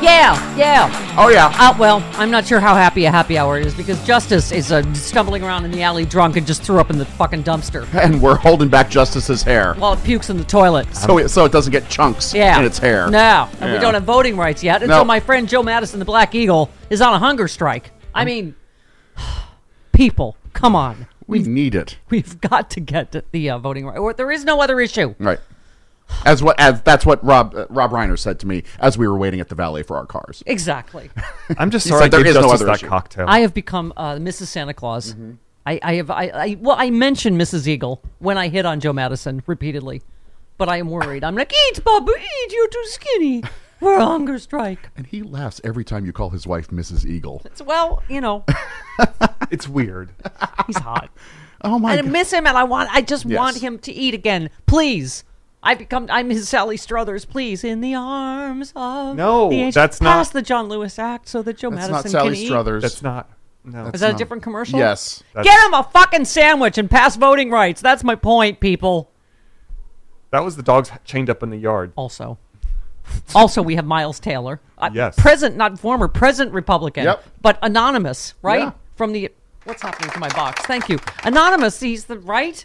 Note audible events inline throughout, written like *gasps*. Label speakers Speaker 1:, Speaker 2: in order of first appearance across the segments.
Speaker 1: Yeah, yeah.
Speaker 2: Oh yeah.
Speaker 1: Uh, well, I'm not sure how happy a happy hour is because Justice is uh, stumbling around in the alley drunk and just threw up in the fucking dumpster *laughs*
Speaker 2: And we're holding back Justice's hair.
Speaker 1: while it pukes in the toilet.
Speaker 2: So it, so it doesn't get chunks
Speaker 1: Yeah.
Speaker 2: in its hair.
Speaker 1: No, and we
Speaker 2: Yeah.
Speaker 1: don't have voting rights yet until
Speaker 2: No.
Speaker 1: my friend Joe Madison, the Black Eagle, is on a hunger strike. I mean, *sighs* people, come on.
Speaker 2: We need it. *laughs*
Speaker 1: We've got to get to the uh, voting right. Or there is no other issue.
Speaker 2: Right. As what as that's what Rob uh, Rob Reiner said to me as we were waiting at the valet for our cars.
Speaker 1: Exactly. *laughs*
Speaker 3: I'm just
Speaker 2: He
Speaker 3: sorry I
Speaker 2: there
Speaker 3: gave
Speaker 2: is no
Speaker 3: Justice
Speaker 2: other
Speaker 3: that
Speaker 2: issue.
Speaker 3: cocktail.
Speaker 1: I have become uh, Mrs. Santa Claus.
Speaker 2: Mm-hmm.
Speaker 1: I, I have. I, I well, I mentioned Mrs. Eagle when I hit on Joe Madison repeatedly, but I am worried. I'm like, eat, Bubba, eat. You're too skinny. We're a hunger strike.
Speaker 2: And he laughs every time you call his wife Mrs. Eagle.
Speaker 1: It's, well, you know, *laughs*
Speaker 3: it's weird.
Speaker 1: he's hot. *laughs*
Speaker 2: Oh my
Speaker 1: I
Speaker 2: god.
Speaker 1: miss him, and I want. I just
Speaker 2: Yes.
Speaker 1: want him to eat again, please. I become. I'm his Sally Struthers, please. In the arms of
Speaker 3: No,
Speaker 1: the ancient-
Speaker 3: that's not-
Speaker 1: Pass the John Lewis Act so that Joe
Speaker 2: That's
Speaker 1: Madison
Speaker 2: not Sally
Speaker 1: can
Speaker 2: Struthers.
Speaker 3: That's not. No.
Speaker 1: eat. Is that a
Speaker 2: not-
Speaker 1: different commercial?
Speaker 2: Yes.
Speaker 1: Get him a fucking sandwich and pass voting rights. That's my point, people.
Speaker 3: that was the dogs chained up in the yard.
Speaker 1: Also, also we have Miles Taylor. Uh,
Speaker 3: Yes.
Speaker 1: present, not former, present Republican,
Speaker 2: Yep.
Speaker 1: but anonymous, right?
Speaker 2: Yeah.
Speaker 1: From the what's happening to my box? Thank you, anonymous. He's the right,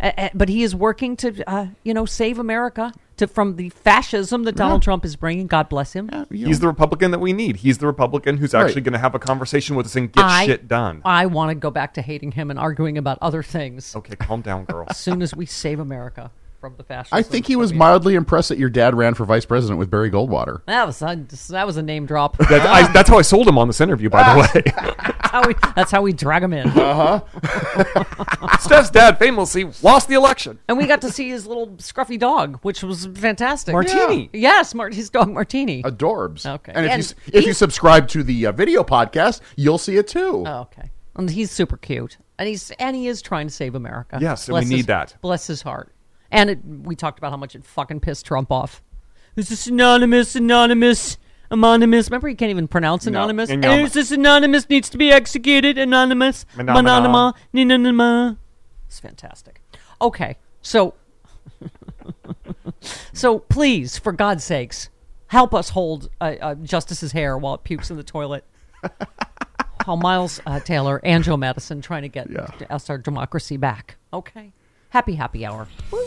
Speaker 1: uh, but he is working to, uh, you know, save America to from the fascism that Donald Trump is bringing. God bless him.
Speaker 2: You
Speaker 3: He's the Republican that we need. He's the Republican who's
Speaker 2: Right.
Speaker 3: actually going to have a conversation with us and get
Speaker 1: I-
Speaker 3: shit done.
Speaker 1: I want to go back to hating him and arguing about other things
Speaker 3: okay, calm down, girl.
Speaker 1: as soon as we save America from the fascism.
Speaker 2: I think he was
Speaker 1: that
Speaker 2: mildly impressed that your dad ran for vice president with Barry Goldwater.
Speaker 1: That was uh, that was a name drop.
Speaker 3: That, I, that's how I sold him on this interview, by the *laughs* way.
Speaker 1: That's how we that's how we drag him in. Uh huh. *laughs*
Speaker 3: Steph's dad famously lost the election.
Speaker 1: And we got to see his little scruffy dog, which was fantastic.
Speaker 3: Martini.
Speaker 1: Yes, Mart- his dog Martini.
Speaker 2: Adorbs.
Speaker 1: Okay.
Speaker 2: And if
Speaker 1: And
Speaker 2: you if you subscribe to the uh, video podcast, you'll see it too.
Speaker 1: oh, okay. And he's super cute. And he's and he is trying to save America.
Speaker 3: Yes, and we need
Speaker 1: his-
Speaker 3: that.
Speaker 1: Bless his heart. And it, we talked about how much it fucking pissed Trump off. Is this anonymous? Anonymous? Anonymous. Remember, he can't even pronounce anonymous.
Speaker 3: No.
Speaker 1: is this anonymous needs to be executed? Anonymous. Mananama. Ninanama. It's fantastic. Okay, so *laughs* so please, for God's sakes, help us hold uh, uh, Justice's hair while it pukes in the toilet. *laughs* While Miles uh, Taylor and Joe Madison trying to get
Speaker 2: Yeah.
Speaker 1: us our democracy back. Okay, happy happy hour. Woo.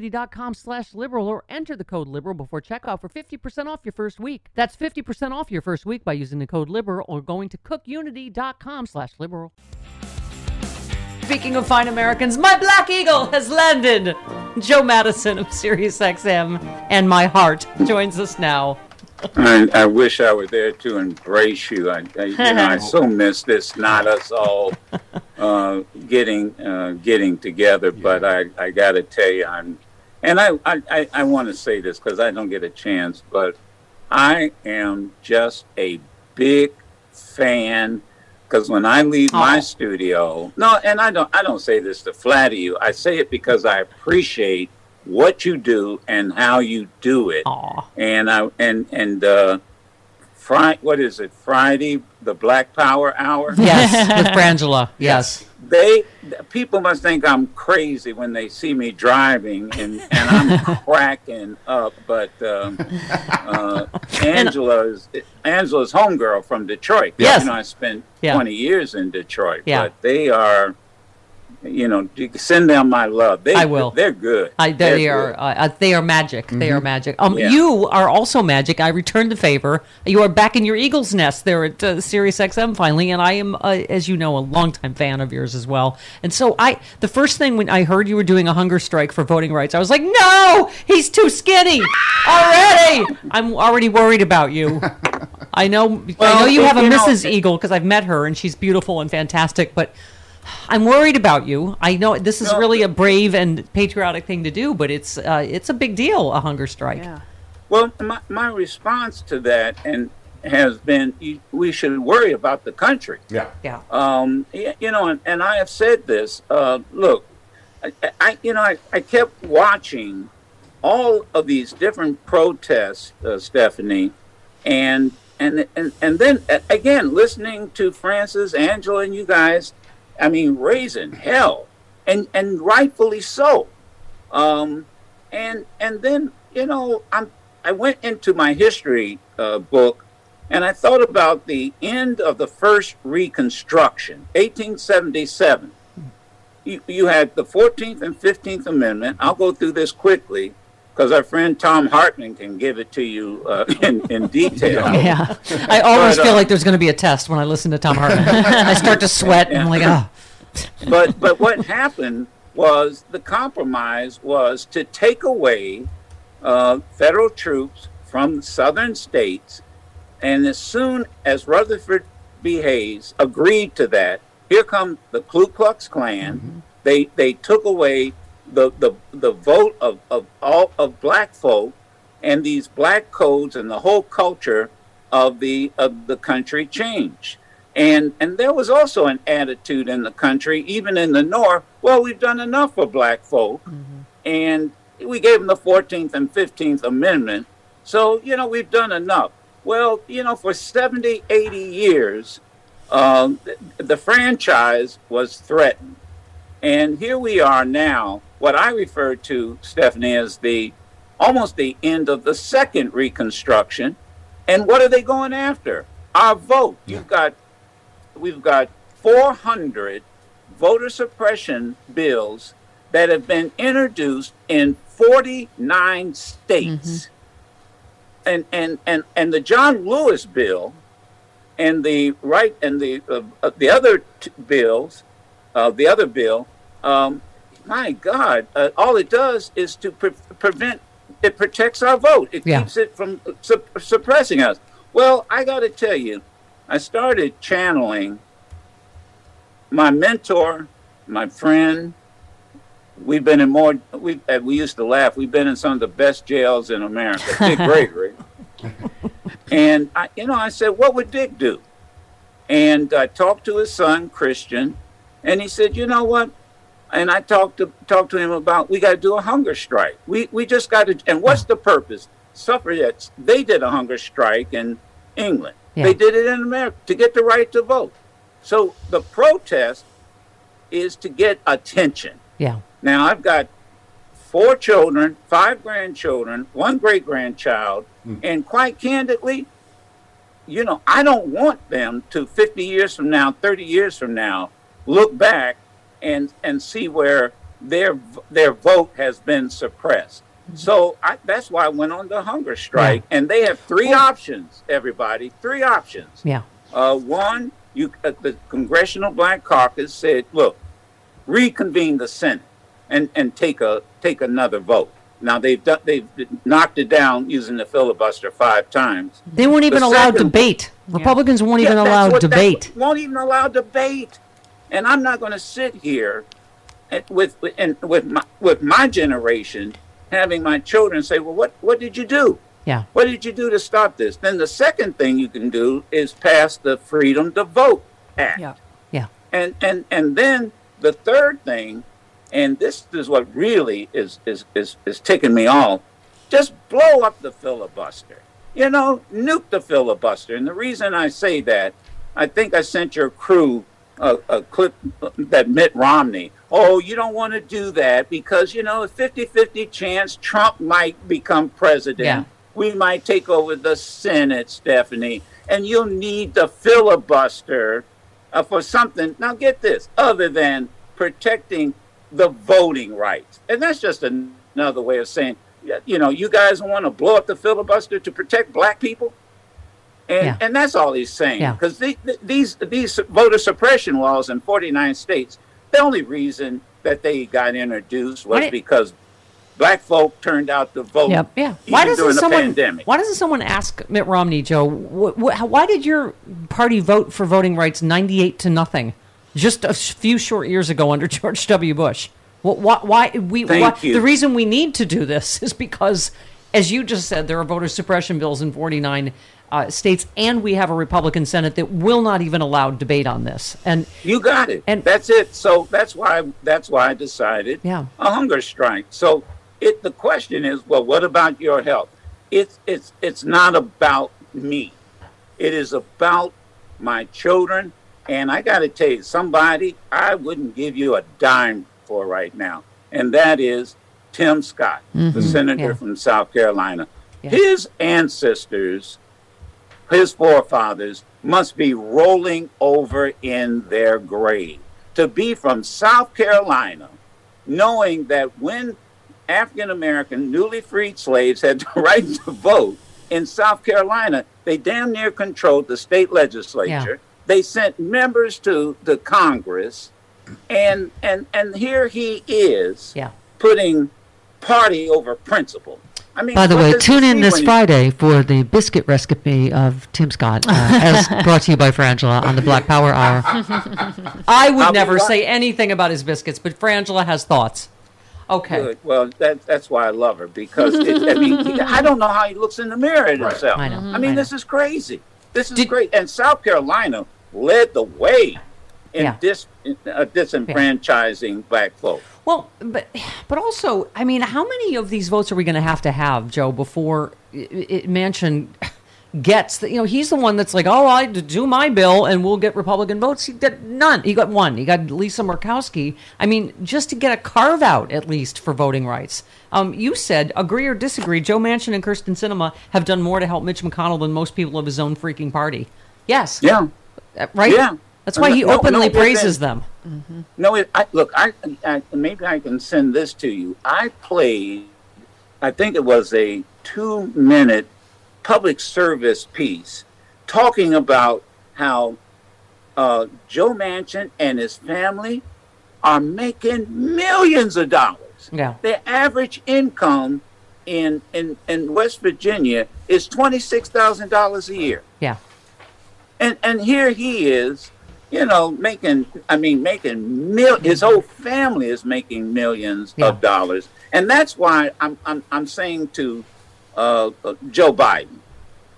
Speaker 1: cookunity.com slash liberal or enter the code liberal before checkout for 50% off your first week. That's 50% off your first week by using the code liberal or going to cookunity.com slash liberal. Speaking of fine Americans, my black eagle has landed. Joe Madison of Sirius XM and my heart joins us now. *laughs*
Speaker 4: I, I wish I were there to embrace you. I, I you know, I so *laughs* miss this. Not us all uh, getting uh, getting together, but I, I got to tell you, I'm, and I I, I want to say this because I don't get a chance, but I am just a big fan. Because when I leave my
Speaker 1: Aw.
Speaker 4: studio, no, and I don't I don't say this to flatter you. I say it because I appreciate what you do and how you do it
Speaker 1: Aw.
Speaker 4: and I and and uh, Friday, what is it? Friday, the Black Power Hour.
Speaker 1: Yes, *laughs* with Frangela. Yes.
Speaker 4: They people must think I'm crazy when they see me driving and, and I'm *laughs* cracking up. But um, uh, Angela's Angela's homegirl from Detroit.
Speaker 1: Yes.
Speaker 4: you know I spent
Speaker 1: Yeah.
Speaker 4: 20 years in Detroit.
Speaker 1: Yeah.
Speaker 4: but they are. You know, send them my love. They,
Speaker 1: I will.
Speaker 4: They're good.
Speaker 1: I,
Speaker 4: They're
Speaker 1: they are
Speaker 4: good.
Speaker 1: uh, uh, they are magic. They are magic. Um,
Speaker 4: Yeah.
Speaker 1: you are also magic. I return the favor. You are back in your eagle's nest there at uh, Sirius XM finally, and I am, uh, as you know, a longtime fan of yours as well. And so I, the first thing when I heard you were doing a hunger strike for voting rights, I was like, no, he's too skinny already. I'm already worried about you. *laughs* I know, I
Speaker 4: Well,
Speaker 1: know you have a
Speaker 4: you know-
Speaker 1: Mrs. Eagle because I've met her and she's beautiful and fantastic, but. I'm worried about you. I know this is
Speaker 4: No.
Speaker 1: really a brave and patriotic thing to do, but it's uh, it's a big deal. A hunger strike.
Speaker 4: Well, my, my response to that and has been you- we should worry about the country.
Speaker 2: Yeah.
Speaker 1: Yeah.
Speaker 4: Um, you know, and, and I have said this. Uh, look, I, I you know I, I kept watching all of these different protests, uh, Stephanie, and and and and then uh, again listening to Francis, Angela, and you guys. I mean, raising hell, and and rightfully so. Um, and and then you know I'm I went into my history uh, book and I thought about the end of the first Reconstruction, 1877. You, you had the 14th and 15th Amendment. I'll go through this quickly because our friend Thom Hartmann can give it to you uh, *laughs* in, in detail.
Speaker 1: Yeah. I always
Speaker 4: But,
Speaker 1: feel
Speaker 4: uh,
Speaker 1: like there's going to be a test when I listen to Thom Hartmann. *laughs* I start to sweat and I'm like, oh.
Speaker 4: but but what happened was the compromise was to take away uh, federal troops from southern states, and as soon as Rutherford B. Hayes agreed to that, here come the Ku Klux Klan. They they took away the the, the vote of, of all of black folk and these black codes and the whole culture of the of the country changed. And and there was also an attitude in the country, even in the north. Well, we've done enough for black folk, and we gave them the Fourteenth and Fifteenth Amendment. So you know we've done enough. Well, you know for 70, 80 years, um, the franchise was threatened, and here we are now. What I refer to, Stephanie, as the almost the end of the second Reconstruction. And what are they going after? Our vote. You've got we've got 400 voter suppression bills that have been introduced in 49 states. And, and, and, and the John Lewis bill and the right and the uh, uh, the other t- bills, uh, the other bill, um, my God, uh, all it does is to pre- prevent. It protects our vote. It
Speaker 1: Yeah.
Speaker 4: keeps it from sup- suppressing us. Well, I got to tell you, I started channeling my mentor, my friend. We've been in more. We uh, we used to laugh. We've been in some of the best jails in America. *laughs* Dick Gregory. and I, you know, I said, "What would Dick do?" And I talked to his son Christian, and he said, "You know what?" And I talked to talked to him about we got to do a hunger strike. We we just got to. And what's the purpose? Suffragettes they did a hunger strike in England.
Speaker 1: Yeah.
Speaker 4: They did it in America to get the right to vote. So the protest is to get attention.
Speaker 1: Yeah.
Speaker 4: Now I've got four children, five grandchildren, one great grandchild, hmm. and quite candidly, you know, I don't want them to 50 years from now, 30 years from now, look back and and see where their their vote has been suppressed. So I, that's why I went on the hunger strike, and they have three options. Everybody, three options.
Speaker 1: Yeah.
Speaker 4: Uh, one, you uh, the Congressional Black Caucus said, look, reconvene the Senate and, and take a take another vote. Now they've done, they've knocked it down using the filibuster five times.
Speaker 1: They weren't even
Speaker 4: The
Speaker 1: allowed
Speaker 4: second-
Speaker 1: debate. Republicans weren't even
Speaker 4: Yeah, that's
Speaker 1: allowed
Speaker 4: what-
Speaker 1: debate.
Speaker 4: won't even allow debate. And I'm not going to sit here with and with my with my generation having my children say, "Well, what what did you do?
Speaker 1: Yeah.
Speaker 4: What did you do to stop this?" Then the second thing you can do is pass the Freedom to Vote Act.
Speaker 5: Yeah.
Speaker 1: Yeah.
Speaker 4: And and and then the third thing, and this is what really is is is is ticking me off. Just blow up the filibuster. You know, nuke the filibuster. And the reason I say that, I think I sent your crew a, a clip that Mitt Romney. Oh, you don't want to do that because you know a 50-50 chance Trump might become president.
Speaker 1: Yeah.
Speaker 4: We might take over the Senate, Stephanie, and you'll need the filibuster uh, for something. Now, get this: other than protecting the voting rights, and that's just an- another way of saying, you know, you guys want to blow up the filibuster to protect black people, and
Speaker 1: Yeah.
Speaker 4: and that's all he's saying.
Speaker 1: Yeah.
Speaker 4: Because these these voter suppression laws in 49 states, the only reason that they got introduced was because black folk turned out to vote.
Speaker 5: Yep.
Speaker 1: Yeah. Why doesn't someone?
Speaker 4: pandemic.
Speaker 1: Why doesn't someone ask Mitt Romney, Joe? Wh- wh- why did your party vote for voting rights ninety-eight to nothing, just a few short years ago under *laughs* George W. Bush? Wh- Why? why we?
Speaker 4: Thank
Speaker 1: why,
Speaker 4: you.
Speaker 1: The reason we need to do this *laughs* is because, as you just said, there are voter suppression bills in forty-nine uh, states, and we have a Republican Senate that will not even allow debate on this. And
Speaker 4: You got it.
Speaker 1: And-
Speaker 4: And that's it. So that's why that's why I decided
Speaker 1: Yeah.
Speaker 4: a hunger strike. So it the question is, well, what about your health? It's it's it's not about me. It is about my children. And I got to tell you, somebody I wouldn't give you a dime for right now, and that is Tim Scott, the mm-hmm. senator
Speaker 1: Yeah.
Speaker 4: from South Carolina.
Speaker 1: Yeah.
Speaker 4: His ancestors his forefathers must be rolling over in their grave to be from South Carolina, knowing that when African American newly freed slaves had *laughs* the right to vote in South Carolina, they damn near controlled the state legislature. They sent members to the Congress, and and and here he is
Speaker 1: yeah,
Speaker 4: putting party over principle. I mean,
Speaker 5: By the way, tune in this Friday for the biscuit recipe of Tim Scott, uh, *laughs* as brought to you by Frangela on the Black Power Hour. *laughs*
Speaker 1: I would
Speaker 4: I'll
Speaker 1: never say anything about his biscuits, but Frangela has thoughts. Okay.
Speaker 4: Good. Well, that, that's why I love her because it, I mean, he- I don't know how he looks in the mirror at himself.
Speaker 1: I know.
Speaker 4: I
Speaker 1: I
Speaker 4: mean,
Speaker 1: know.
Speaker 4: this is crazy. This is
Speaker 1: Did-
Speaker 4: great. And South Carolina led the way in
Speaker 1: Yeah.
Speaker 4: dis, in, uh, disenfranchising black folk.
Speaker 1: Well, but but also, I mean, how many of these votes are we going to have to have, Joe, before it, it Manchin gets? You know, he's the one that's like, "Oh, I do my bill, and we'll get Republican votes." He got none. He got one. He got Lisa Murkowski. I mean, just to get a carve out at least for voting rights. Um, you said, agree or disagree, Joe Manchin and Kyrsten Sinema have done more to help Mitch McConnell than most people of his own freaking party. Yes.
Speaker 4: Yeah.
Speaker 1: Uh, Right.
Speaker 4: Yeah.
Speaker 1: That's why he
Speaker 4: No, no,
Speaker 1: openly
Speaker 4: it-
Speaker 1: praises them.
Speaker 4: No, it, I, look, I, I maybe I can send this to you. I played, I think it was a two-minute public service piece talking about how uh, Joe Manchin and his family are making millions of dollars.
Speaker 1: Yeah.
Speaker 4: Their average income in in, in West Virginia is twenty six thousand dollars a year
Speaker 1: Yeah.
Speaker 4: and and here he is, you know, making. I mean, making mil. His whole family is making millions
Speaker 1: Yeah.
Speaker 4: of dollars, and that's why I'm I'm I'm saying to uh, uh, Joe Biden,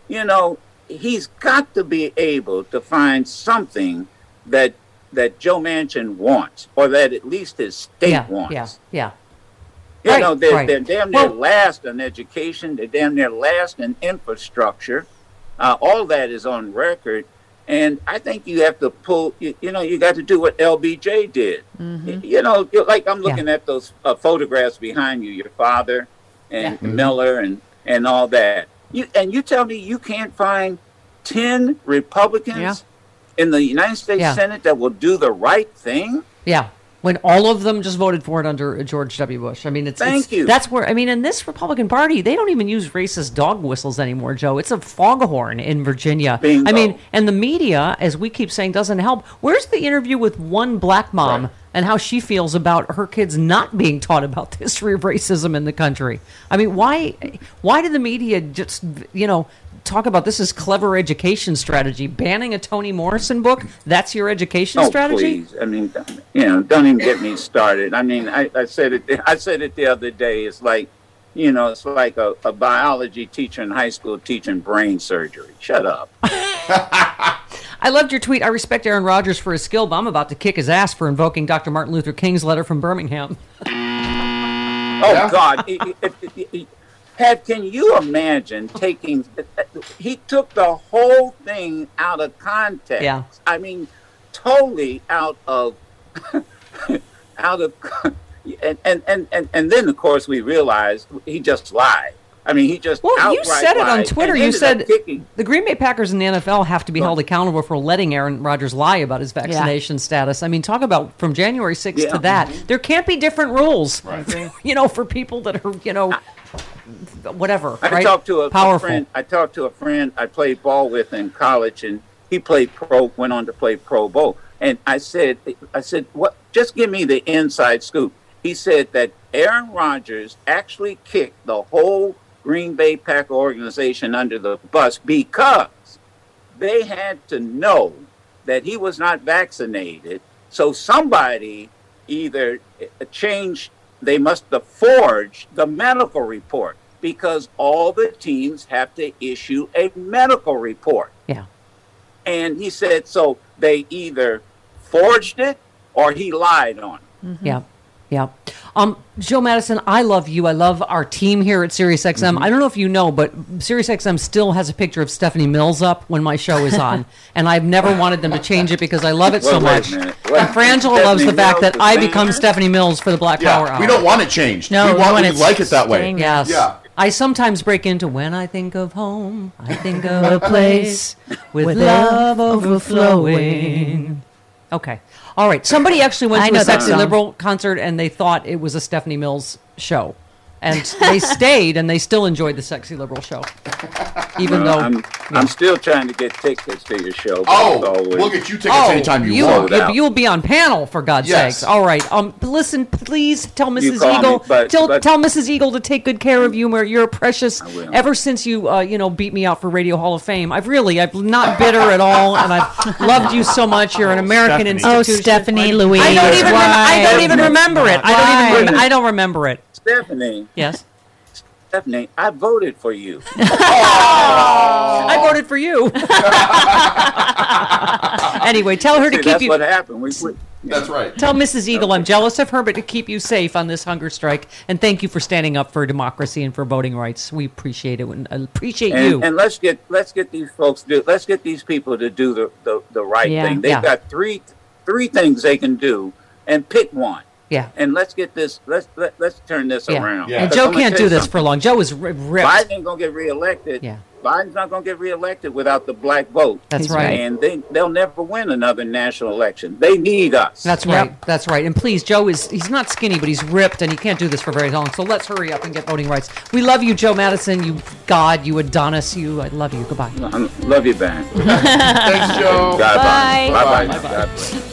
Speaker 4: you know, he's got to be able to find something that that Joe Manchin wants, or that at least his state
Speaker 1: Yeah.
Speaker 4: wants.
Speaker 1: Yeah. Yeah.
Speaker 4: You
Speaker 1: Right,
Speaker 4: know, they're,
Speaker 1: right.
Speaker 4: they're damn near
Speaker 1: Well-
Speaker 4: last in education. They're damn near last in infrastructure. Uh, all that is on record. And I think you have to pull, you, you know, you got to do what LBJ did. Y- You know, you're- like I'm looking at those uh, photographs behind you, your father and Miller and, and all that. You And you tell me you can't find 10 Republicans
Speaker 5: Yeah.
Speaker 4: in the United States
Speaker 1: Yeah.
Speaker 4: Senate that will do the right thing?
Speaker 1: Yeah. When all of them just voted for it under George W. Bush. I mean, it's,
Speaker 4: Thank
Speaker 1: it's-
Speaker 4: you.
Speaker 1: That's where I mean, in this Republican Party, they don't even use racist dog whistles anymore, Joe. It's a foghorn in Virginia.
Speaker 4: Bingo.
Speaker 1: I mean, and the media, as we keep saying, doesn't help. Where's the interview with one black mom and how she feels about her kids not being taught about the history of racism in the country. I mean, why why did the media just you know talk about this as clever education strategy? Banning a Toni Morrison book, that's your education
Speaker 4: Oh,
Speaker 1: strategy?
Speaker 4: please. I mean, you know, don't even get me started. I mean, I, I said it. I said it the other day. It's like, you know, it's like a, a biology teacher in high school teaching brain surgery. Shut up. *laughs*
Speaker 1: I loved your tweet. I respect Aaron Rodgers for his skill, but I'm about to kick his ass for invoking Dr. Martin Luther King's letter from Birmingham.
Speaker 4: Oh God! It- it- it- it- Pat, can you imagine taking? He took the whole thing out of context.
Speaker 1: Yeah.
Speaker 4: I mean, totally out of *laughs* out of. *laughs* And, and and and and then of course we realized he just lied. I mean, he just
Speaker 1: Well, you said it on Twitter. You said the Green Bay Packers and the NFL have to be held accountable for letting Aaron Rodgers lie about his vaccination status. I mean, talk about from January 6th
Speaker 4: Yeah.
Speaker 1: to that. Mm-hmm. There can't be different rules, *laughs* you know, for people that are, you know, whatever.
Speaker 4: I
Speaker 1: right?
Speaker 4: talked to a, a
Speaker 1: Powerful.
Speaker 4: friend. I talked to a friend I played ball with in college, and he played pro. Went on to play pro bowl. And I said, I said, what? Just give me the inside scoop. He said that Aaron Rodgers actually kicked the whole Green Bay Packer organization under the bus because they had to know that he was not vaccinated. So somebody either uh, changed, they must have forged the medical report because all the teams have to issue a medical report.
Speaker 1: Yeah.
Speaker 4: And he said, so they either forged it or he lied on it.
Speaker 1: Yeah. Yeah. Um, Joe Madison, I love you. I love our team here at SiriusXM.
Speaker 4: Mm-hmm.
Speaker 1: I don't know if you know, but SiriusXM still has a picture of Stephanie Mills up when my show is on. *laughs* and I've never wanted them to change it because I love it so
Speaker 4: Wait, wait a
Speaker 1: much. And Frangela loves the
Speaker 4: Stephanie
Speaker 1: fact that I become
Speaker 4: that?
Speaker 1: Stephanie Mills for the Black Power Hour.
Speaker 2: we don't want it changed.
Speaker 5: No,
Speaker 2: we
Speaker 5: we
Speaker 2: want,
Speaker 5: want
Speaker 2: we
Speaker 5: it
Speaker 2: like it that way.
Speaker 5: staying-
Speaker 1: Yes.
Speaker 2: Yeah.
Speaker 1: I sometimes break into when I think of home, I think *laughs* of a place with love overflowing. Okay. All right. Somebody actually went
Speaker 5: I
Speaker 1: to
Speaker 5: know
Speaker 1: a
Speaker 5: that
Speaker 1: Sexy
Speaker 5: song.
Speaker 1: Liberal concert and they thought it was a Stephanie Mills show. And they stayed and they still enjoyed the Sexy Liberal show. Even
Speaker 4: Well,
Speaker 1: though.
Speaker 4: I'm, I'm still trying to get tickets to your show.
Speaker 2: Oh,
Speaker 4: it's always-
Speaker 2: we'll get you tickets
Speaker 1: Oh,
Speaker 2: anytime you,
Speaker 1: you
Speaker 2: want.
Speaker 1: will, you'll be on panel for God's
Speaker 2: Yes.
Speaker 1: sakes. All right. Um, listen, please tell Mrs.
Speaker 4: call me,
Speaker 1: Eagle.
Speaker 4: but-
Speaker 1: tell,
Speaker 4: but-
Speaker 1: tell Mrs. Eagle to take good care of you. Where you're precious.
Speaker 4: will.
Speaker 1: Ever since you, uh, you know, beat me out for Radio Hall of Fame, I've really, I'm not bitter at all, and I've loved you so much. You're an American
Speaker 3: Stephanie.
Speaker 5: Oh,
Speaker 1: institution.
Speaker 5: Stephanie Louise.
Speaker 1: I don't even. Rem- I don't even remember it. I don't even. Rem- I don't remember it.
Speaker 4: Stephanie,
Speaker 1: Yes.
Speaker 4: Stephanie, I voted for you. *laughs* Oh.
Speaker 1: I voted for you. *laughs* anyway, tell her to
Speaker 4: See,
Speaker 1: keep
Speaker 4: that's
Speaker 1: you.
Speaker 4: what happened. We, we,
Speaker 2: That's right.
Speaker 1: Tell Mrs. Eagle I'm jealous of her, but to keep you safe on this hunger strike. And thank you for standing up for democracy and for voting rights. We appreciate it and uh, appreciate you.
Speaker 4: and, and let's get let's get these folks do let's get these people to do the the, the right
Speaker 5: Yeah.
Speaker 4: thing. They've
Speaker 1: Yeah.
Speaker 4: got three three things they can do, and pick one.
Speaker 1: Yeah.
Speaker 4: And let's get this. Let's let, let's turn this
Speaker 1: Yeah.
Speaker 4: around.
Speaker 2: Yeah.
Speaker 1: And Joe can't do this
Speaker 4: something.
Speaker 1: for long. Joe is ripped.
Speaker 4: Biden gonna get reelected.
Speaker 1: Yeah.
Speaker 4: Biden's not gonna get reelected without the black vote.
Speaker 1: That's right.
Speaker 4: And they they'll never win another national election. They need us.
Speaker 1: That's right. That's right. And please, Joe is he's not skinny, but he's ripped and he can't do this for very long. So let's hurry up and get voting rights. We love you, Joe Madison, you God, you Adonis, you I love you. Goodbye.
Speaker 4: I *laughs* love you, Ben. *laughs*
Speaker 2: Thanks, Joe.
Speaker 4: God
Speaker 5: Bye.
Speaker 4: Bye.
Speaker 2: Bye.
Speaker 4: Bye. God bless.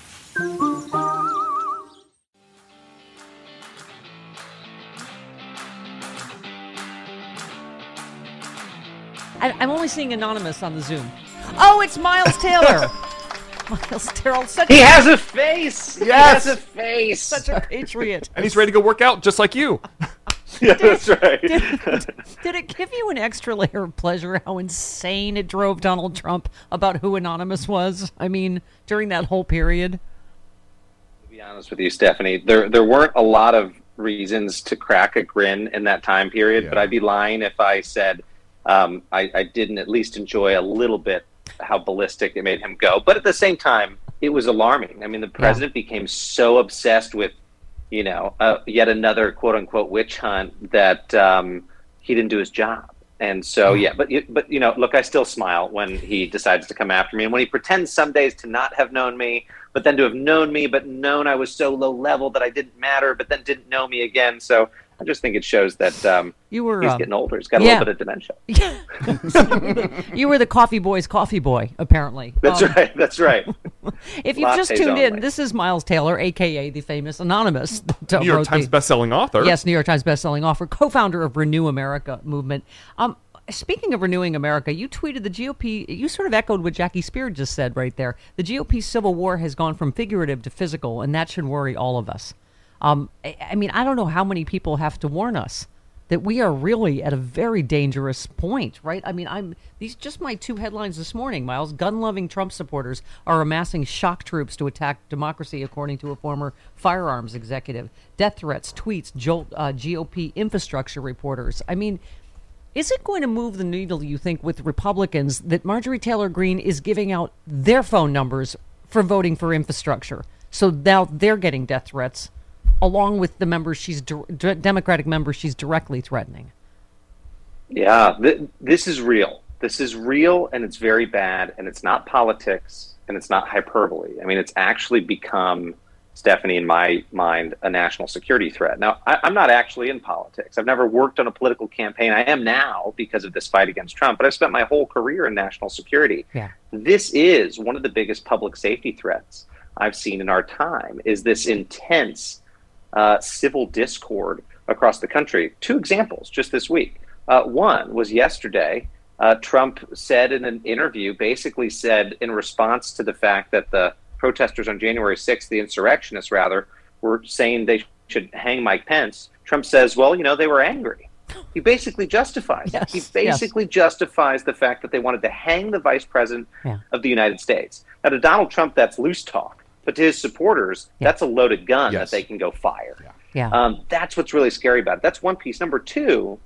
Speaker 1: I, I'm only seeing anonymous on the Zoom. Oh, it's Miles *laughs* Taylor. Miles Taylor, such
Speaker 3: He
Speaker 1: a,
Speaker 3: has a face.
Speaker 2: Yes.
Speaker 3: He has a face.
Speaker 1: such a patriot.
Speaker 3: and he's ready to go work out just like you. *laughs*
Speaker 6: Yeah, that's right.
Speaker 1: Did it give you an extra layer of pleasure how insane it drove Donald Trump about who Anonymous was? I mean, during that whole period.
Speaker 6: to be honest with you, Stephanie, there there weren't a lot of reasons to crack a grin in that time period, but I'd be lying if I said um, I, I didn't at least enjoy a little bit how ballistic it made him go. But at the same time, it was alarming. I mean, the president became so obsessed with, you know, uh, yet another quote unquote witch hunt that um, he didn't do his job. And so, yeah, but but you know, look, I still smile when he decides to come after me, and when he pretends some days to not have known me, but then to have known me, but known I was so low level that I didn't matter, but then didn't know me again. So I just think it shows that um,
Speaker 1: You were,
Speaker 6: he's
Speaker 1: um,
Speaker 6: getting older. He's got a
Speaker 1: yeah.
Speaker 6: little bit of dementia. *laughs*
Speaker 1: you were the coffee boy's coffee boy, apparently.
Speaker 6: That's
Speaker 1: Um,
Speaker 6: right. That's right. *laughs*
Speaker 1: If you've just
Speaker 6: Lattes
Speaker 1: tuned in, this is Miles Taylor, aka the famous Anonymous. *laughs* uh,
Speaker 3: New York Times
Speaker 1: the-
Speaker 3: bestselling author.
Speaker 1: Yes, New York Times bestselling author, co-founder of Renew America movement. Um, speaking of renewing America, you tweeted the GOP. You sort of echoed what Jackie Speier just said right there. The GOP civil war has gone from figurative to physical, and that should worry all of us. Um, I, mean, I don't know how many people have to warn us that we are really at a very dangerous point, right? I mean, I'm these just my two headlines this morning, Miles. Gun-loving Trump supporters are amassing shock troops to attack democracy, according to a former firearms executive. Death threats, tweets, jolt uh, GOP infrastructure reporters. I mean, is it going to move the needle, you think, with Republicans that Marjorie Taylor Greene is giving out their phone numbers for voting for infrastructure? So now they're getting death threats, along with the members she's Democratic members she's directly threatening.
Speaker 6: Yeah, th- this is real. This is real, and it's very bad, and it's not politics, and it's not hyperbole. I mean, it's actually become, Stephanie, in my mind, a national security threat. Now, I- I'm not actually in politics. I've never worked on a political campaign. I am now because of this fight against Trump, but I've spent my whole career in national security.
Speaker 1: Yeah.
Speaker 6: This is one of the biggest public safety threats I've seen in our time. Is this intense uh, civil discord across the country. Two examples just this week. Uh, one was yesterday. Uh, Trump said in an interview, basically said in response to the fact that the protesters on January 6th, the insurrectionists rather, were saying they should hang Mike Pence. Trump says, well, you know, they were angry. He basically justifies it. He
Speaker 1: Yes, yes.
Speaker 6: basically justifies the fact that they wanted to hang the vice president
Speaker 1: Yeah.
Speaker 6: of the United States. Now, to Donald Trump, that's loose talk. But to his supporters, that's a loaded gun
Speaker 2: Yes.
Speaker 6: that they can go fire.
Speaker 1: Yeah.
Speaker 6: Um, that's what's really scary about it. That's one piece. Number two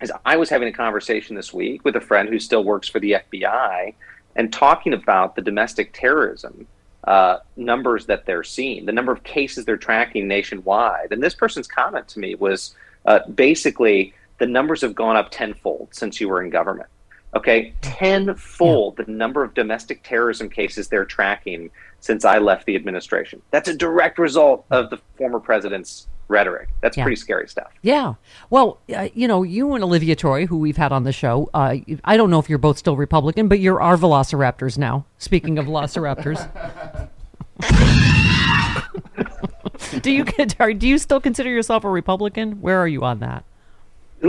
Speaker 6: is I was having a conversation this week with a friend who still works for the FBI and talking about the domestic terrorism uh, numbers that they're seeing, the number of cases they're tracking nationwide. And this person's comment to me was uh, basically the numbers have gone up tenfold since you were in government. Okay, tenfold the number of domestic terrorism cases they're tracking since I left the administration. That's a direct result of the former president's rhetoric. That's
Speaker 1: Yeah.
Speaker 6: pretty scary stuff.
Speaker 1: Yeah. Well, uh, you know, you and Olivia Troy, who we've had on the show, uh, I don't know if you're both still Republican, but you're our velociraptors now. Speaking of velociraptors. *laughs* do you do you still consider yourself a Republican? Where are you on that?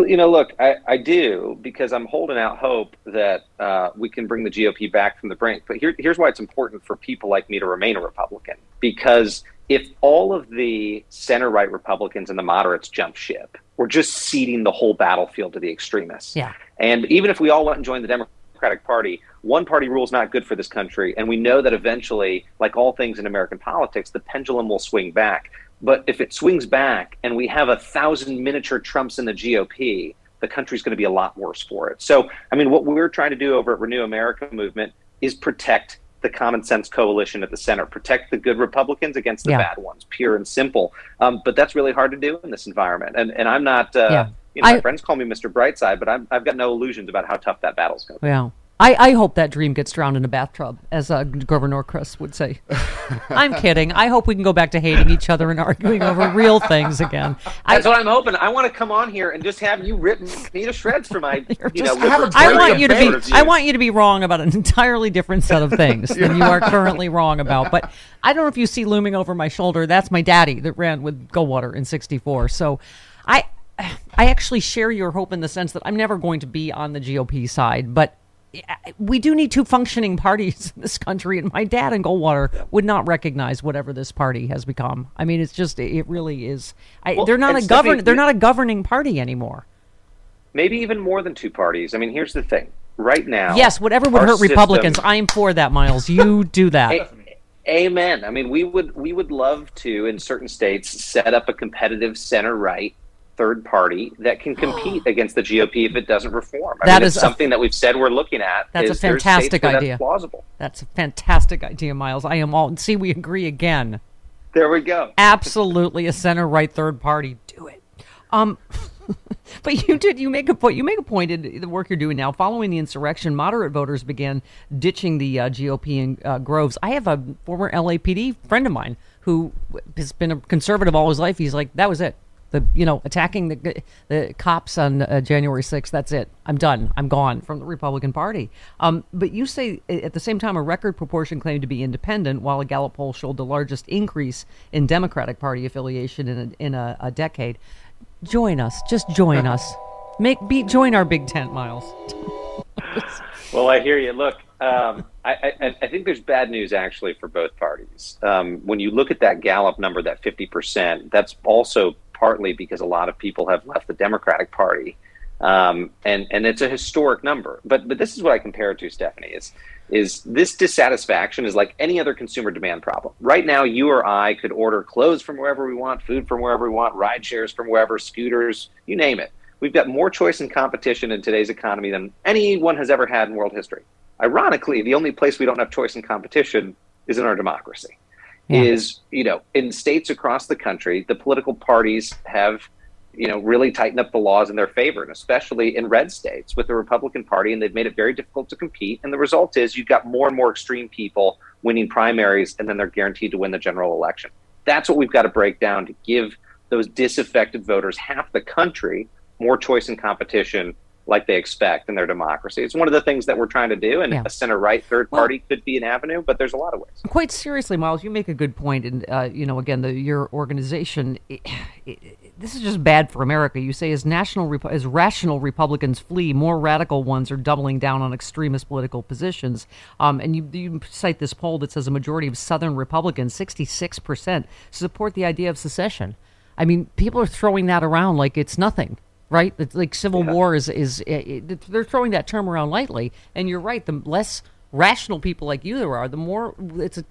Speaker 6: You know, look, I, I do because I'm holding out hope that uh, we can bring the GOP back from the brink. But here, here's why it's important for people like me to remain a Republican. Because if all of the center right Republicans and the moderates jump ship, we're just ceding the whole battlefield to the extremists.
Speaker 1: Yeah.
Speaker 6: And even if we all went and joined the Democratic Party, one party rule is not good for this country. And we know that eventually, like all things in American politics, the pendulum will swing back. But if it swings back and we have a thousand miniature Trumps in the GOP, the country's going to be a lot worse for it. So, I mean, what we're trying to do over at Renew America Movement is protect the common sense coalition at the center, protect the good Republicans against the
Speaker 1: Yeah.
Speaker 6: bad ones, pure and simple. Um, but that's really hard to do in this environment. And and I'm not. Uh,
Speaker 1: Yeah.
Speaker 6: You know, my
Speaker 1: I-
Speaker 6: friends call me Mr. Brightside, but I'm, I've got no illusions about how tough that battle's going to be.
Speaker 1: Yeah. I, I hope that dream gets drowned in a bathtub, as uh, Grover Norquist would say. *laughs* I'm kidding. I hope we can go back to hating each other and arguing over real things again. I,
Speaker 6: That's what I'm hoping. I want to come on here and just have you rip me to shreds for my, *laughs* you know,
Speaker 2: just have
Speaker 1: I want you to be.
Speaker 6: views.
Speaker 1: I want you to be wrong about an entirely different set of things than you are currently *laughs* wrong about. But I don't know if you see looming over my shoulder. That's my daddy that ran with Goldwater in '64. So, I, I actually share your hope in the sense that I'm never going to be on the GOP side, but. We do need two functioning parties in this country, and my dad and Goldwater would not recognize whatever this party has become. I mean, it's just it really is. I,
Speaker 6: Well,
Speaker 1: they're not a govern. They're not a governing party anymore.
Speaker 6: Maybe even more than two parties. I mean, here's the thing. Right now,
Speaker 1: Yes, whatever would hurt Republicans, I'm for that, Miles. You do that.
Speaker 6: A- Amen. I mean, we would we would love to in certain states set up a competitive center right third party that can compete *gasps* against the GOP if it doesn't reform. I
Speaker 1: That
Speaker 6: mean,
Speaker 1: is
Speaker 6: it's
Speaker 1: a-
Speaker 6: something that we've said we're looking at.
Speaker 1: That's a fantastic idea.
Speaker 6: That's plausible.
Speaker 1: That's a fantastic idea, Miles. I am all. See, we agree again.
Speaker 6: There we go.
Speaker 1: Absolutely, a center right third party. Do it. Um, *laughs* but you did. You make a point. You make a point in the work you're doing now. Following the insurrection, moderate voters began ditching the uh, GOP in uh, Groves. I have a former LAPD friend of mine who has been a conservative all his life. He's like, that was it. The you know attacking the the cops on uh, January 6th. That's it. I'm done. I'm gone from the Republican Party. Um, but you say uh, at the same time a record proportion claimed to be independent, while a Gallup poll showed the largest increase in Democratic Party affiliation in a, in a, a decade. Join us. Just join *laughs* us. Make be join our big tent, Miles. *laughs*
Speaker 6: Well, I hear you. Look, um, I, I, I think there's bad news actually for both parties. Um, when you look at that Gallup number, that 50%, that's also partly because a lot of people have left the Democratic Party. Um, and, and it's a historic number. But, but this is what I compare it to, Stephanie, is, is this dissatisfaction is like any other consumer demand problem. Right now, you or I could order clothes from wherever we want, food from wherever we want, ride shares from wherever, scooters, you name it. We've got more choice and competition in today's economy than anyone has ever had in world history. Ironically, the only place we don't have choice and competition is in our democracy.
Speaker 1: Yeah.
Speaker 6: Is, you know, in states across the country, the political parties have, you know, really tightened up the laws in their favor, and especially in red states with the Republican Party, and they've made it very difficult to compete. And the result is you've got more and more extreme people winning primaries, and then they're guaranteed to win the general election. That's what we've got to break down to give those disaffected voters half the country more choice and competition like they expect in their democracy. It's one of the things that we're trying to do, and
Speaker 1: Yeah.
Speaker 6: a center right third
Speaker 1: Well-
Speaker 6: party could be an avenue, but there's a lot of ways.
Speaker 1: Quite seriously, Miles, you make a good point, and uh, you know, again, the, your organization. i i this is just bad for America. You say as national, as rational Republicans flee, more radical ones are doubling down on extremist political positions. Um, and you, you cite this poll that says a majority of Southern Republicans, sixty-six percent, support the idea of secession. I mean, people are throwing that around like it's nothing, right? It's like civil war is is it, it- they're throwing that term around lightly. And you're right. The less rational people like you there are, the more it's a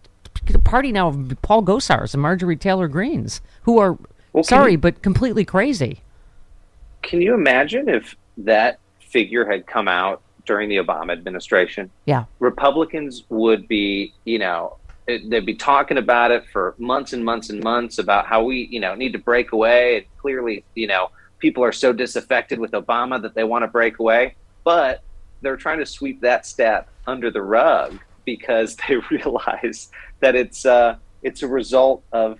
Speaker 1: party now of Paul Gosars and Marjorie Taylor Greenes, who are
Speaker 6: Well,
Speaker 1: sorry
Speaker 6: you-
Speaker 1: but completely crazy.
Speaker 6: Can you imagine if that figure had come out during the Obama administration?
Speaker 1: Yeah,
Speaker 6: Republicans would be, you know, it, they'd be talking about it for months and months and months about how we, you know, need to break away. And clearly, you know, people are so disaffected with Obama that they want to break away, but they're trying to sweep that stat under the rug because *laughs* they realize that it's uh, it's a result of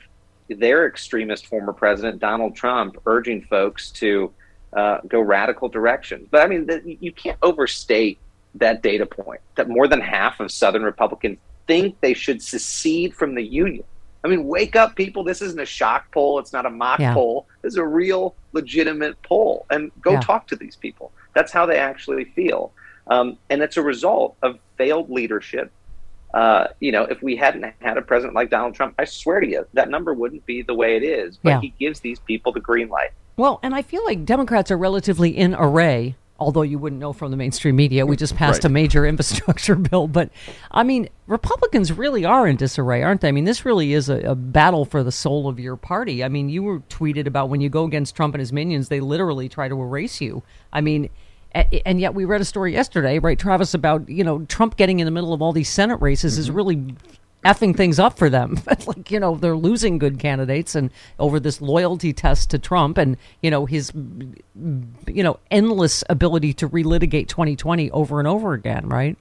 Speaker 6: their extremist former president Donald Trump urging folks to uh, go radical directions. But I mean, the, you can't overstate that data point that more than half of Southern Republicans think they should secede from the Union. I mean, wake up, people. This isn't a shock poll. It's not a mock
Speaker 1: Yeah.
Speaker 6: poll. This is a real, legitimate poll. And go
Speaker 1: Yeah.
Speaker 6: talk to these people. That's how they actually feel. Um, and it's a result of failed leadership. Uh, you know, if we hadn't had a president like Donald Trump, I swear to you, that number wouldn't be the way it is. But
Speaker 1: Yeah.
Speaker 6: he gives these people the green light.
Speaker 1: Well, and I feel like Democrats are relatively in array, although you wouldn't know from the mainstream media. We just passed a major *laughs* infrastructure bill. But I mean, Republicans really are in disarray, aren't they? I mean, this really is a, a battle for the soul of your party. I mean, you were tweeted about when you go against Trump and his minions, they literally try to erase you. I mean, a- and yet we read a story yesterday, right, Travis, about, you know, Trump getting in the middle of all these Senate races mm-hmm. is really effing things up for them. *laughs* like, you know, they're losing good candidates and over this loyalty test to Trump and, you know, his, you know, endless ability to relitigate 2020 over and over again, right?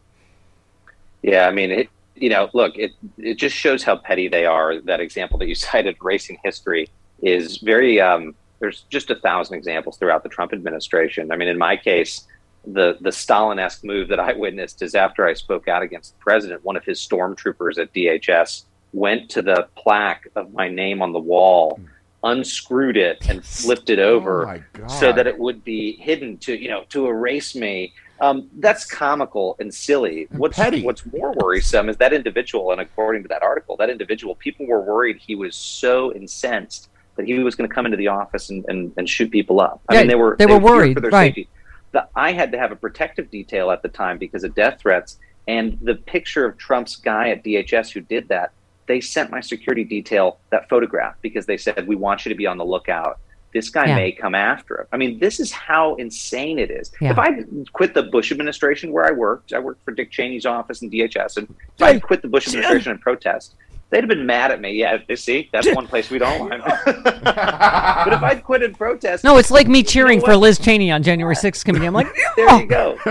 Speaker 6: Yeah, I mean, it, you know, look, it it just shows how petty they are. That example that you *laughs* cited, racing history, is very. Um, there's just a thousand examples throughout the Trump administration. I mean, in my case, the the Stalin-esque move that I witnessed is after I spoke out against the president. One of his stormtroopers at DHS went to the plaque of my name on the wall, unscrewed it, and flipped it over
Speaker 2: my God.
Speaker 6: so that it would be hidden to you know to erase me. Um, that's comical and silly. What's
Speaker 2: petty.
Speaker 6: what's more worrisome is that individual, and according to that article, that individual, people were worried he was so incensed that he was going to come into the office and, and, and shoot people up. I
Speaker 1: Yeah,
Speaker 6: mean, they were
Speaker 1: they were worried,
Speaker 6: for their
Speaker 1: right.
Speaker 6: safety. The, I had to have a protective detail at the time because of death threats, and the picture of Trump's guy at DHS who did that. They sent my security detail that photograph because they said we want you to be on the lookout. this guy
Speaker 1: Yeah.
Speaker 6: may come after him. I mean, this is how insane it is.
Speaker 1: Yeah.
Speaker 6: If I quit the Bush administration where I worked, I worked for Dick Cheney's office in DHS, and if I quit the Bush administration in protest, they'd have been mad at me. Yeah, they see, that's one place we don't like. but if I'd quit in protest,
Speaker 1: No, it's like me cheering
Speaker 6: know
Speaker 1: for? Liz Cheney on January 6th committee. I'm like, *laughs*
Speaker 6: there you go. *laughs*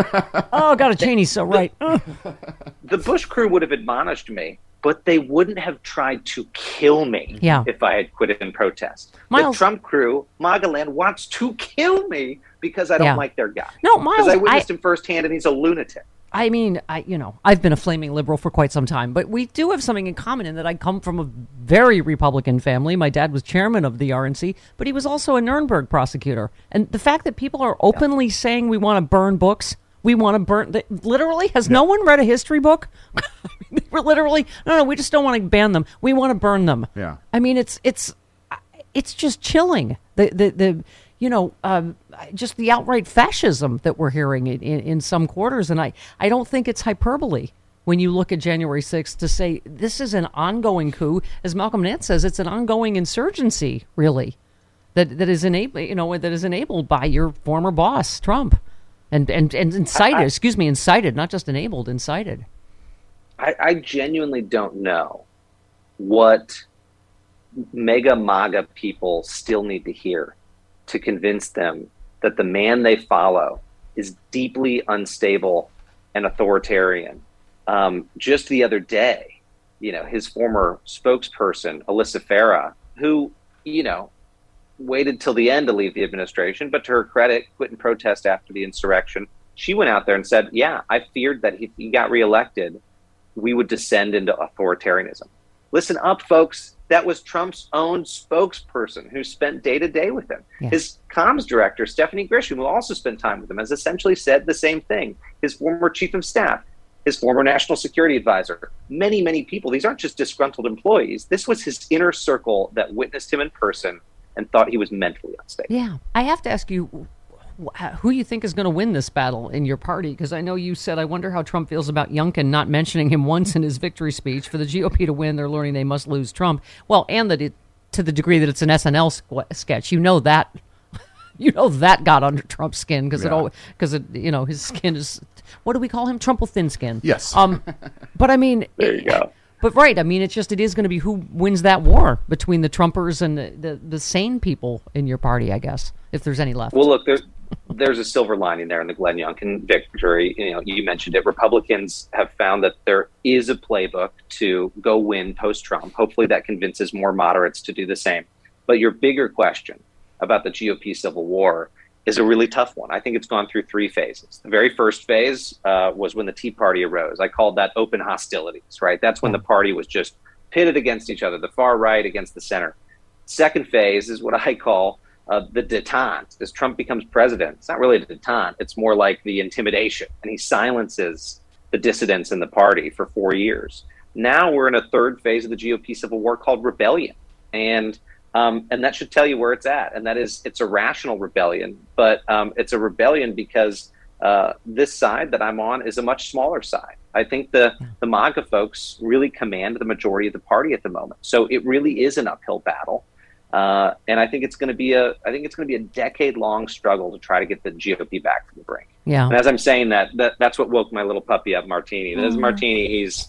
Speaker 1: oh, God, a Cheney's so right. *laughs*
Speaker 6: The Bush crew would have admonished me, but they wouldn't have tried to kill me
Speaker 1: Yeah.
Speaker 6: if I had quit in protest.
Speaker 1: Miles-
Speaker 6: The Trump crew, Magaland, wants to kill me because I don't
Speaker 1: Yeah.
Speaker 6: like their guy.
Speaker 1: No,
Speaker 6: Because
Speaker 1: Miles,
Speaker 6: I witnessed
Speaker 1: I-
Speaker 6: him firsthand and he's a lunatic.
Speaker 1: I mean, I you know, I've been a flaming liberal for quite some time, but we do have something in common in that I come from a very Republican family. My dad was chairman of the RNC, but he was also a Nuremberg prosecutor. And the fact that people are openly saying we want to burn books, we want to burn that literally has no one read a history book? *laughs* We're literally no, no, we just don't want to ban them. We want to burn them.
Speaker 2: Yeah.
Speaker 1: I mean, it's it's it's just chilling. The the the you know um, just the outright fascism that we're hearing in, in, in some quarters, and I I don't think it's hyperbole when you look at January 6th to say this is an ongoing coup, as Malcolm Nance says, it's an ongoing insurgency, really, that that is enabled you know that is enabled by your former boss Trump, and and and incited. excuse me, incited, not just enabled, incited.
Speaker 6: I, I genuinely don't know what mega MAGA people still need to hear to convince them that the man they follow is deeply unstable and authoritarian. Um, just the other day, you know, his former spokesperson, Alyssa Farah, who, you know, waited till the end to leave the administration, but to her credit, quit in protest after the insurrection. She went out there and said, Yeah, I feared that if he got reelected, we would descend into authoritarianism. Listen up, folks. That was Trump's own spokesperson who spent day to day with him.
Speaker 1: Yeah.
Speaker 6: His comms director, Stephanie Grisham, who also spent time with him, has essentially said the same thing. His former chief of staff, his former national security advisor, many, many people. These aren't just disgruntled employees. This was his inner circle that witnessed him in person and thought he was mentally unstable.
Speaker 1: Yeah, I have to ask you who you think is going to win this battle in your party because I know you said I wonder how Trump feels about Youngkin not mentioning him once in his victory speech. For the GOP to win, they're learning they must lose Trump. Well, and that it to the degree that it's an SNL squ- sketch, you know that *laughs* you know that got under Trump's skin because it
Speaker 2: Yeah.
Speaker 1: all because it you know his skin is what do we call him Trumple thin skin.
Speaker 2: Yes.
Speaker 1: Um, but I mean,
Speaker 6: There you go.
Speaker 1: but right, I mean, it's just it is going to be who wins that war between the Trumpers and the, the, the sane people in your party, I guess, if there's any left.
Speaker 6: Well, look, there's there's a silver lining there in the Glenn Youngkin victory. You know, you mentioned it. Republicans have found that there is a playbook to go win post Trump. Hopefully, that convinces more moderates to do the same. But your bigger question about the GOP civil war is a really tough one. I think it's gone through three phases. The very first phase uh, was when the Tea Party arose. I called that open hostilities, right? That's when the party was just pitted against each other, the far right against the center. Second phase is what I call uh, the detente. As Trump becomes president, it's not really a detente. It's more like the intimidation, and he silences the dissidents in the party for four years. Now we're in a third phase of the GOP civil war called rebellion, and um, and that should tell you where it's at. And that is, it's a rational rebellion, but um, it's a rebellion because uh, this side that I'm on is a much smaller side. I think the the MAGA folks really command the majority of the party at the moment. So it really is an uphill battle. Uh, and I think it's going to be a I think it's going to be a decade long struggle to try to get the GOP back from the brink.
Speaker 1: yeah.
Speaker 6: And as I'm saying that, that that's what woke my little puppy up, Martini. This is Martini. He's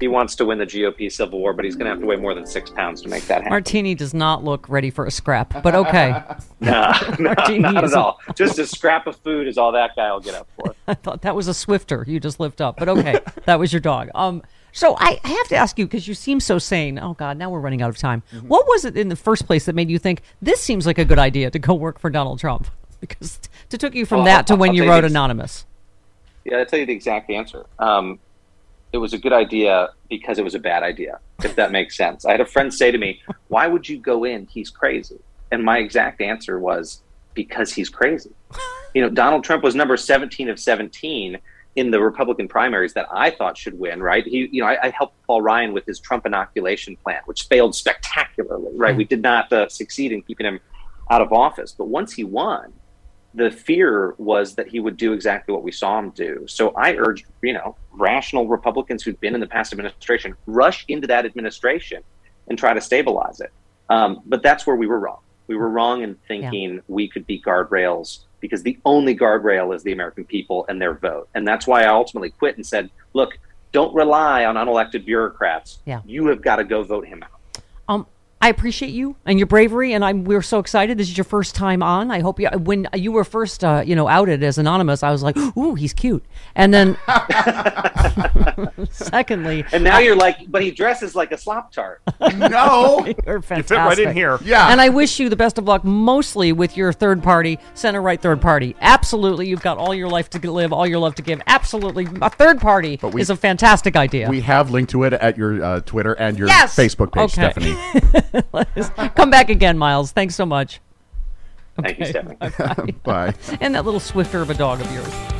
Speaker 6: he wants to win the GOP civil war, but he's going to have to weigh more than six pounds to make that happen.
Speaker 1: Martini does not look ready for a scrap, but okay. *laughs*
Speaker 6: No, *laughs* not at all. Just a scrap of food is all that guy will get up for. *laughs*
Speaker 1: I thought that was a Swiffer you just lift up, but okay, that was your dog. Um, so I, I have to ask you because you seem so sane. Oh God, now we're running out of time. What was it in the first place that made you think this seems like a good idea to go work for Donald Trump? *laughs* Because it took you from
Speaker 6: Well,
Speaker 1: that to
Speaker 6: I'll-
Speaker 1: when
Speaker 6: I'll
Speaker 1: you
Speaker 6: you
Speaker 1: wrote
Speaker 6: this.
Speaker 1: Anonymous.
Speaker 6: Yeah, I'll tell you the exact answer. Um, it was a good idea because it was a bad idea, if that makes sense. I had a friend say to me, Why would you go in? He's crazy. And my exact answer was, Because he's crazy. *laughs* You know, Donald Trump was number 17 of 17 in the Republican primaries that I thought should win, right? He, you know, I, I helped Paul Ryan with his Trump inoculation plan, which failed spectacularly, right? We did not uh, succeed in keeping him out of office. But once he won, the fear was that he would do exactly what we saw him do. So I urged, you know, rational Republicans who'd been in the past administration rush into that administration and try to stabilize it. Um, but that's where we were wrong. We were wrong in thinking we could be guardrails because the only guardrail is the American people and their vote. And that's why I ultimately quit and said, look, don't rely on unelected bureaucrats.
Speaker 1: Yeah.
Speaker 6: You have got to go vote him out.
Speaker 1: I appreciate you and your bravery, and I'm we're so excited. This is your first time on. I hope you when you were first, uh, you know, outed as anonymous. I was like, "Ooh, he's cute," and then *laughs* secondly,
Speaker 6: And now you're like, but he dresses like a slop tart. *laughs*
Speaker 2: No. *laughs*
Speaker 1: you're
Speaker 3: You fit right in here.
Speaker 2: Yeah.
Speaker 1: And I wish you the best of luck, mostly with your third party, center right third party. Absolutely, you've got all your life to live, all your love to give. Absolutely, a third party
Speaker 2: we-
Speaker 1: is a fantastic idea.
Speaker 2: we have linked to it at your uh, Twitter and your
Speaker 1: Yes!
Speaker 2: Facebook page,
Speaker 1: Okay.
Speaker 2: Stephanie. *laughs*
Speaker 1: Come back again, Miles. Thanks so much.
Speaker 6: Thank you, Stephanie. *laughs*
Speaker 2: Bye.
Speaker 1: And that little Swiffer of a dog of yours.